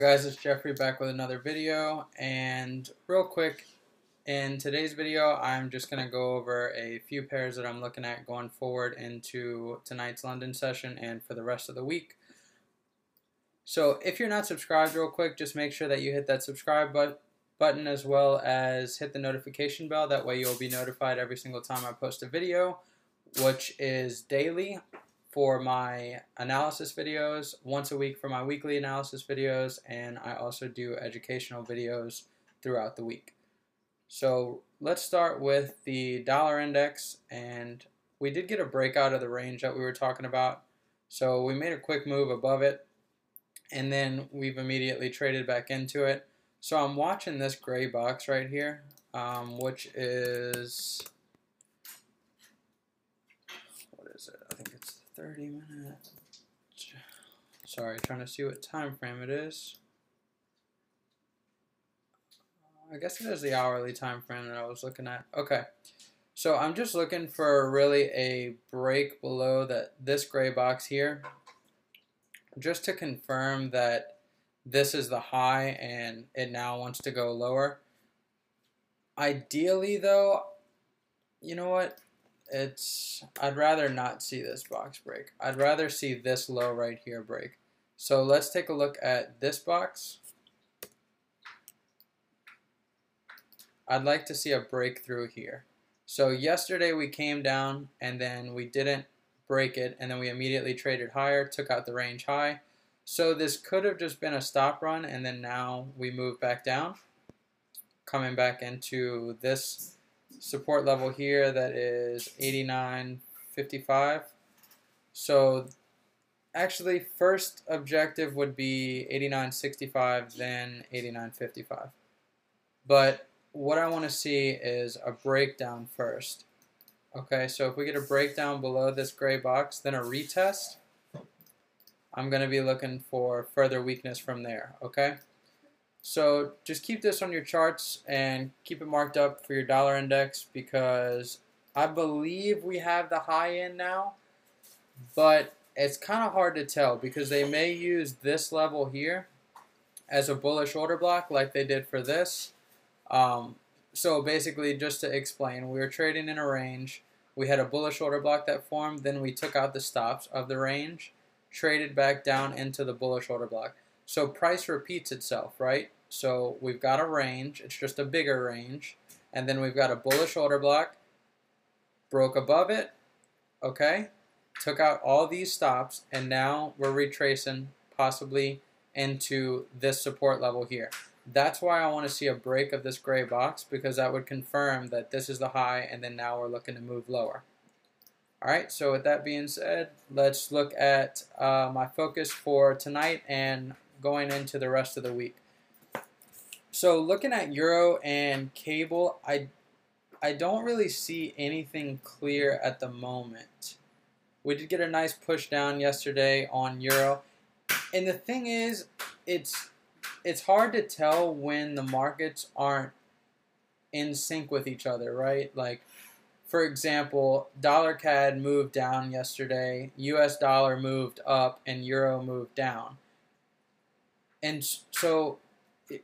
Guys, it's Jeffrey back with another video, and real quick, in today's video, I'm just to go over a few pairs that I'm looking at going forward into tonight's London session and for the rest of the week. So if you're not subscribed real quick, just make sure that you hit that subscribe but button as well as hit the notification bell. That way you'll be notified every single time I post a video, which is daily for my analysis videos, once a week for my weekly analysis videos, and I also do educational videos throughout the week. So let's start with the dollar index, and we did get a breakout of the range that we were talking about. So we made a quick move above it, and then we've immediately traded back into it. So I'm watching this gray box right here, um, which is 30 minutes. Sorry, trying to see what time frame it is. I guess it is the hourly time frame that I was looking at. Okay. So I'm just looking for really a break below that this gray box here just to confirm that this is the high and it now wants to go lower. Ideally though, you know what? It's I'd rather not see this box break. I'd rather see this low right here break. So let's take a look at this box. I'd like to see a breakthrough here. So yesterday we came down and then we didn't break it and then we immediately traded higher, took out the range high. So this could have just been a stop run and then now we move back down, coming back into this support level here that is 89.55. So actually first objective would be 89.65 then 89.55. But what I want to see is a breakdown first. Okay, so if we get a breakdown below this gray box, then a retest, I'm going to be looking for further weakness from there, okay? So just keep this on your charts and keep it marked up for your dollar index because I believe we have the high end now, but it's kind of hard to tell because they may use this level here as a bullish order block like they did for this. Um, so basically, just to explain, we were trading in a range. We had a bullish order block that formed, then we took out the stops of the range, traded back down into the bullish order block. So price repeats itself, right? So we've got a range, it's just a bigger range, and then we've got a bullish order block, broke above it, okay, took out all these stops, and now we're retracing possibly into this support level here. That's why I want to see a break of this gray box because that would confirm that this is the high and then now we're looking to move lower. Alright, so with that being said, let's look at uh, my focus for tonight and going into the rest of the week. So looking at Euro and cable, I I don't really see anything clear at the moment. We did get a nice push down yesterday on Euro. And the thing is, it's it's hard to tell when the markets aren't in sync with each other, right? Like for example, dollar CAD moved down yesterday, US dollar moved up and euro moved down and so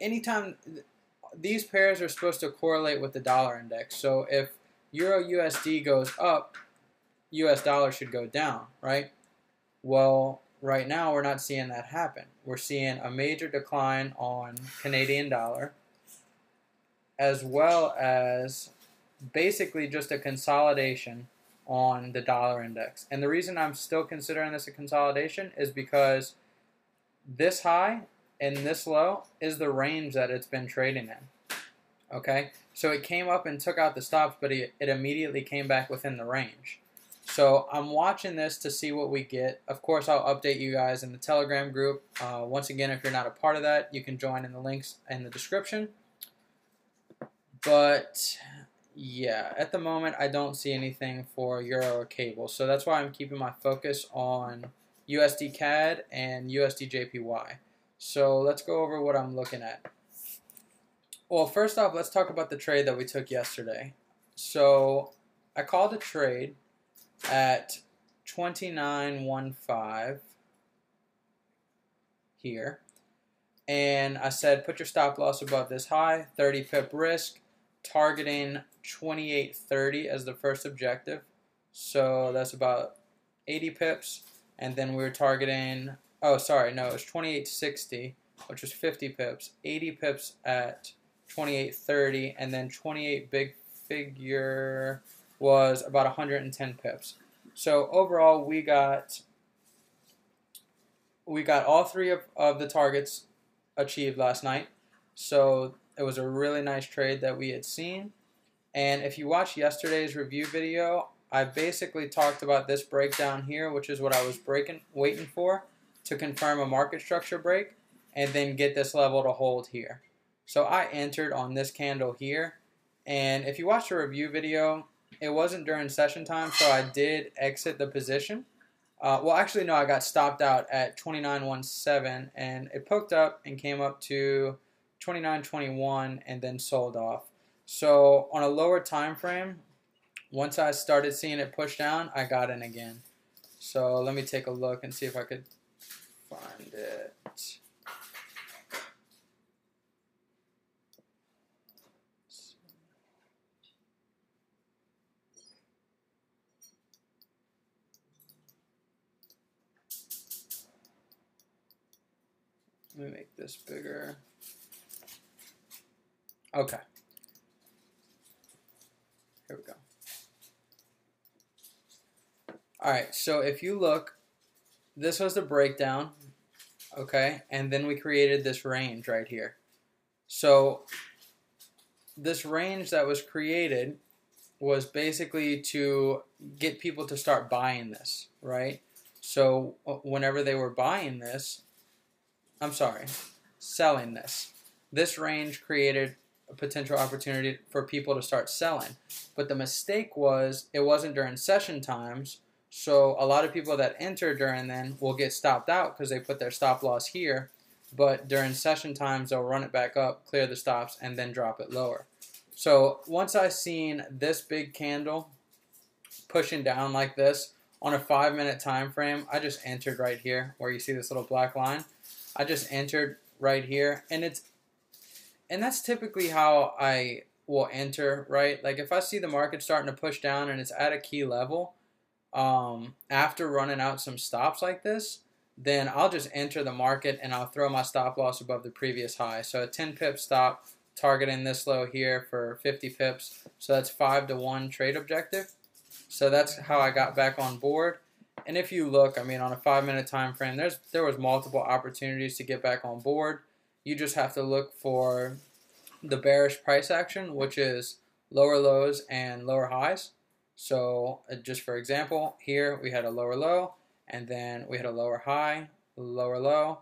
anytime these pairs are supposed to correlate with the dollar index. So if Euro USD goes up, US dollar should go down, right? Well, right now we're not seeing that happen. We're seeing a major decline on Canadian dollar as well as basically just a consolidation on the dollar index. And the reason I'm still considering this a consolidation is because this high and this low is the range that it's been trading in. Okay, so it came up and took out the stops, but it, it immediately came back within the range. So I'm watching this to see what we get. Of course, I'll update you guys in the Telegram group. Uh, once again, if you're not a part of that, you can join in the links in the description. But yeah, at the moment, I don't see anything for Euro or cable. So that's why I'm keeping my focus on USD CAD and USD JPY. So let's go over what I'm looking at. Well, first off, let's talk about the trade that we took yesterday. So I called a trade at 29.15 here. and I said put your stop loss above this high, 30 pip risk, targeting 28.30 as the first objective. So that's about 80 pips, and then we were targeting. Oh, sorry, no, it was 28.60, which was 50 pips, 80 pips at 28.30, and then 28 big figure was about 110 pips. So overall, we got we got all three of, of the targets achieved last night. So it was a really nice trade that we had seen. And if you watched yesterday's review video, I basically talked about this breakdown here, which is what I was breaking, waiting for to confirm a market structure break and then get this level to hold here. So I entered on this candle here. And if you watch the review video, it wasn't during session time, so I did exit the position. Uh, well, actually, no, I got stopped out at 29.17, and it poked up and came up to 29.21 and then sold off. So on a lower time frame, once I started seeing it push down, I got in again. So let me take a look and see if I could find it. Let me make this bigger. Okay. Here we go. All right, so if you look, this was the breakdown, okay? And then we created this range right here. So this range that was created was basically to get people to start buying this, right? So whenever they were buying this, I'm sorry, selling this. This range created a potential opportunity for people to start selling. But the mistake was it wasn't during session times. So a lot of people that enter during then will get stopped out because they put their stop loss here. But during session times, they'll run it back up, clear the stops, and then drop it lower. So once I've seen this big candle pushing down like this on a five minute time frame, I just entered right here where you see this little black line. I just entered right here and it's and that's typically how I will enter, right? Like if I see the market starting to push down and it's at a key level, um, after running out some stops like this, then I'll just enter the market and I'll throw my stop loss above the previous high. So a 10 pip stop targeting this low here for 50 pips. So that's 5 to 1 trade objective. So that's how I got back on board. And if you look, I mean, on a five minute time frame, there's there was multiple opportunities to get back on board. You just have to look for the bearish price action, which is lower lows and lower highs. So uh, just for example, here we had a lower low, and then we had a lower high, lower low,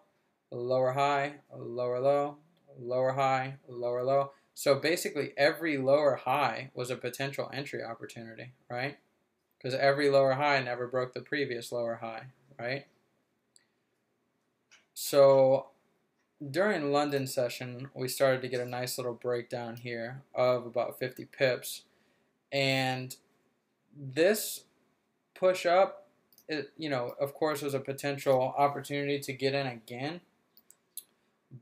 lower high, lower low, lower high, lower low. So basically every lower high was a potential entry opportunity, right? because every lower high never broke the previous lower high, right? So during London session, we started to get a nice little breakdown here of about 50 pips. And this push up, it, you know, of course, was a potential opportunity to get in again.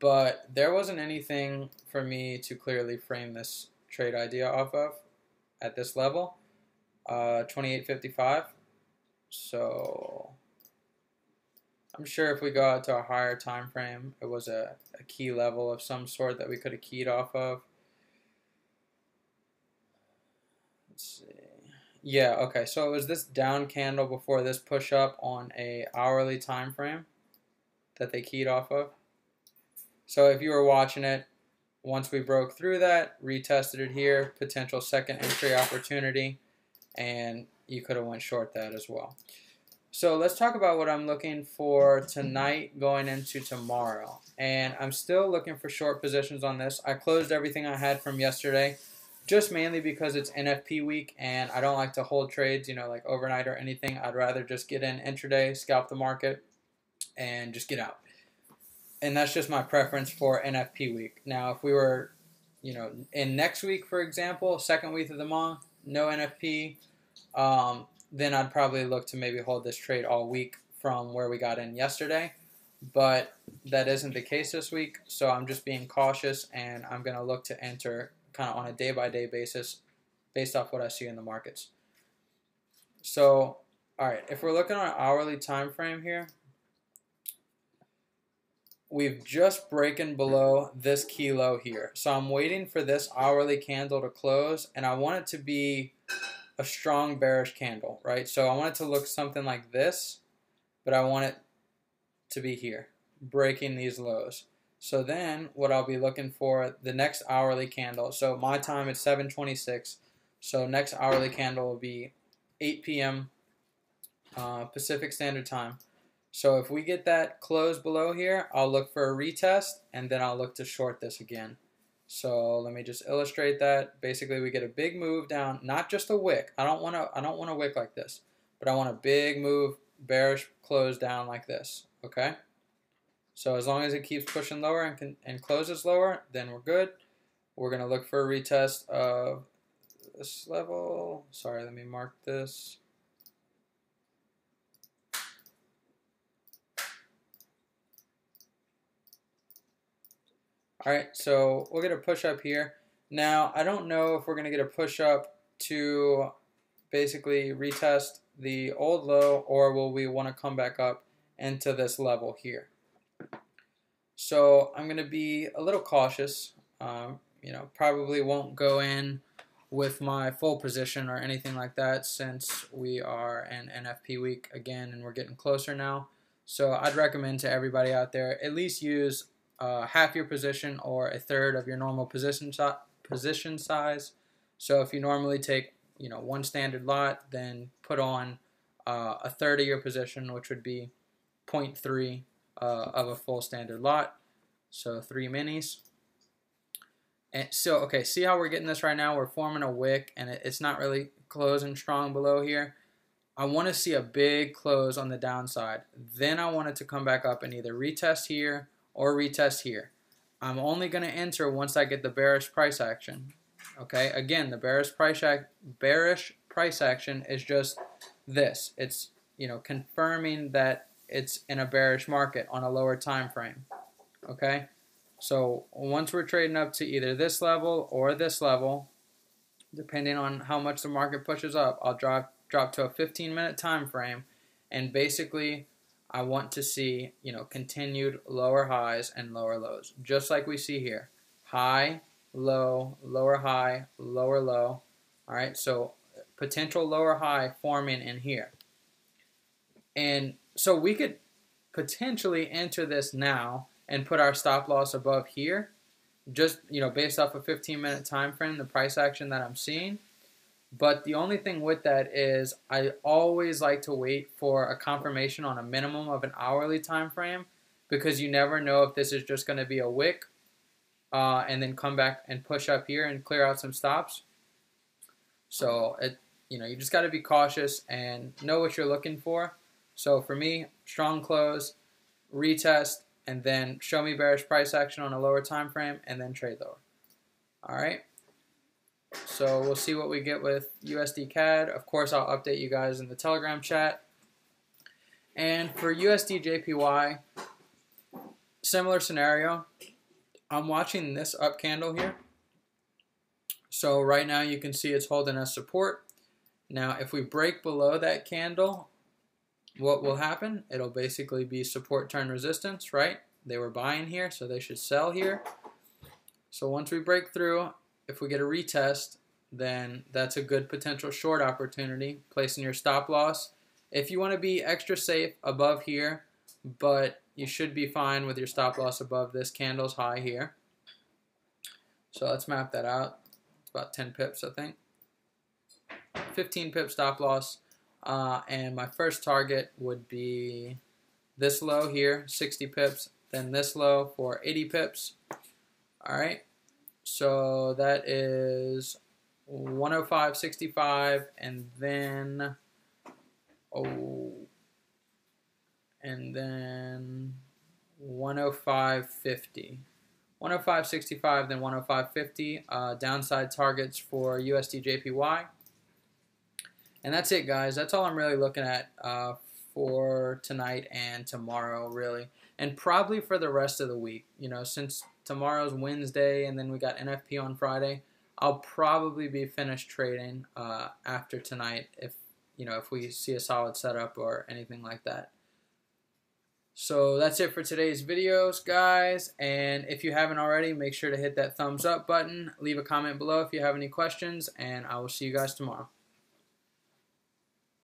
But there wasn't anything for me to clearly frame this trade idea off of at this level uh, 2855. So I'm sure if we go out to a higher time frame, it was a, a key level of some sort that we could have keyed off of. Let's see. Yeah, okay. So it was this down candle before this push up on a hourly time frame that they keyed off of. So if you were watching it, once we broke through that, retested it here, potential second entry opportunity and you could have went short that as well. So let's talk about what I'm looking for tonight going into tomorrow. And I'm still looking for short positions on this. I closed everything I had from yesterday just mainly because it's NFP week and I don't like to hold trades, you know, like overnight or anything. I'd rather just get in intraday, scalp the market, and just get out. And that's just my preference for NFP week. Now, if we were, you know, in next week, for example, second week of the month, no NFP, um, then I'd probably look to maybe hold this trade all week from where we got in yesterday. but that isn't the case this week. So I'm just being cautious and I'm going to look to enter kind of on a day by day basis based off what I see in the markets. So, all right, if we're looking on an hourly time frame here, we've just broken below this kilo here. So I'm waiting for this hourly candle to close and I want it to be a strong bearish candle, right? So I want it to look something like this, but I want it to be here, breaking these lows. So then what I'll be looking for the next hourly candle. So my time is 726. So next hourly candle will be 8 p.m. Uh, Pacific Standard Time. So if we get that close below here, I'll look for a retest and then I'll look to short this again. So let me just illustrate that. Basically, we get a big move down, not just a wick. I don't want to. I don't want a wick like this, but I want a big move, bearish close down like this. Okay. So as long as it keeps pushing lower and can, and closes lower, then we're good. We're gonna look for a retest of this level. Sorry, let me mark this. All right, so we'll get a push up here. Now, I don't know if we're going to get a push up to basically retest the old low or will we want to come back up into this level here. So I'm going to be a little cautious. Um, you know, probably won't go in with my full position or anything like that since we are in NFP week again and we're getting closer now. So I'd recommend to everybody out there at least use uh, half your position or a third of your normal position position size. So if you normally take you know one standard lot, then put on uh, a third of your position, which would be 0.3 uh, of a full standard lot. So three minis. And so okay, see how we're getting this right now? We're forming a wick, and it, it's not really closing strong below here. I want to see a big close on the downside. Then I want it to come back up and either retest here or retest here. I'm only going to enter once I get the bearish price action. Okay, again, the bearish price bearish price action is just this. It's you know confirming that it's in a bearish market on a lower time frame. Okay, so once we're trading up to either this level or this level, depending on how much the market pushes up, I'll drop drop to a 15 minute time frame, and basically I want to see, you know, continued lower highs and lower lows, just like we see here. High, low, lower high, lower low. All right, so potential lower high forming in here. And so we could potentially enter this now and put our stop loss above here, just, you know, based off a 15 minute time frame, the price action that I'm seeing. But the only thing with that is I always like to wait for a confirmation on a minimum of an hourly time frame because you never know if this is just going to be a wick uh, and then come back and push up here and clear out some stops. So it you know you just got to be cautious and know what you're looking for. So for me, strong close, retest, and then show me bearish price action on a lower time frame, and then trade lower. All right. So we'll see what we get with USD CAD. Of course, I'll update you guys in the Telegram chat. And for USD JPY, similar scenario. I'm watching this up candle here. So right now you can see it's holding as support. Now if we break below that candle, what will happen? It'll basically be support turn resistance, right? They were buying here, so they should sell here. So once we break through, if we get a retest, then that's a good potential short opportunity, placing your stop loss. If you want to be extra safe above here, but you should be fine with your stop loss above this candle's high here. So let's map that out. It's about 10 pips, I think. 15 pip stop loss. Uh, and my first target would be this low here, 60 pips, then this low for 80 pips. All right. So that is 105.65 and then oh and then 105.50 105.65 then 105.50 uh, downside targets for USD JPY and that's it guys that's all I'm really looking at uh, for tonight and tomorrow really and probably for the rest of the week. You know, since tomorrow's Wednesday and then we got NFP on Friday, I'll probably be finished trading uh, after tonight if you know if we see a solid setup or anything like that. So that's it for today's videos, guys. And if you haven't already, make sure to hit that thumbs up button. Leave a comment below if you have any questions, and I will see you guys tomorrow.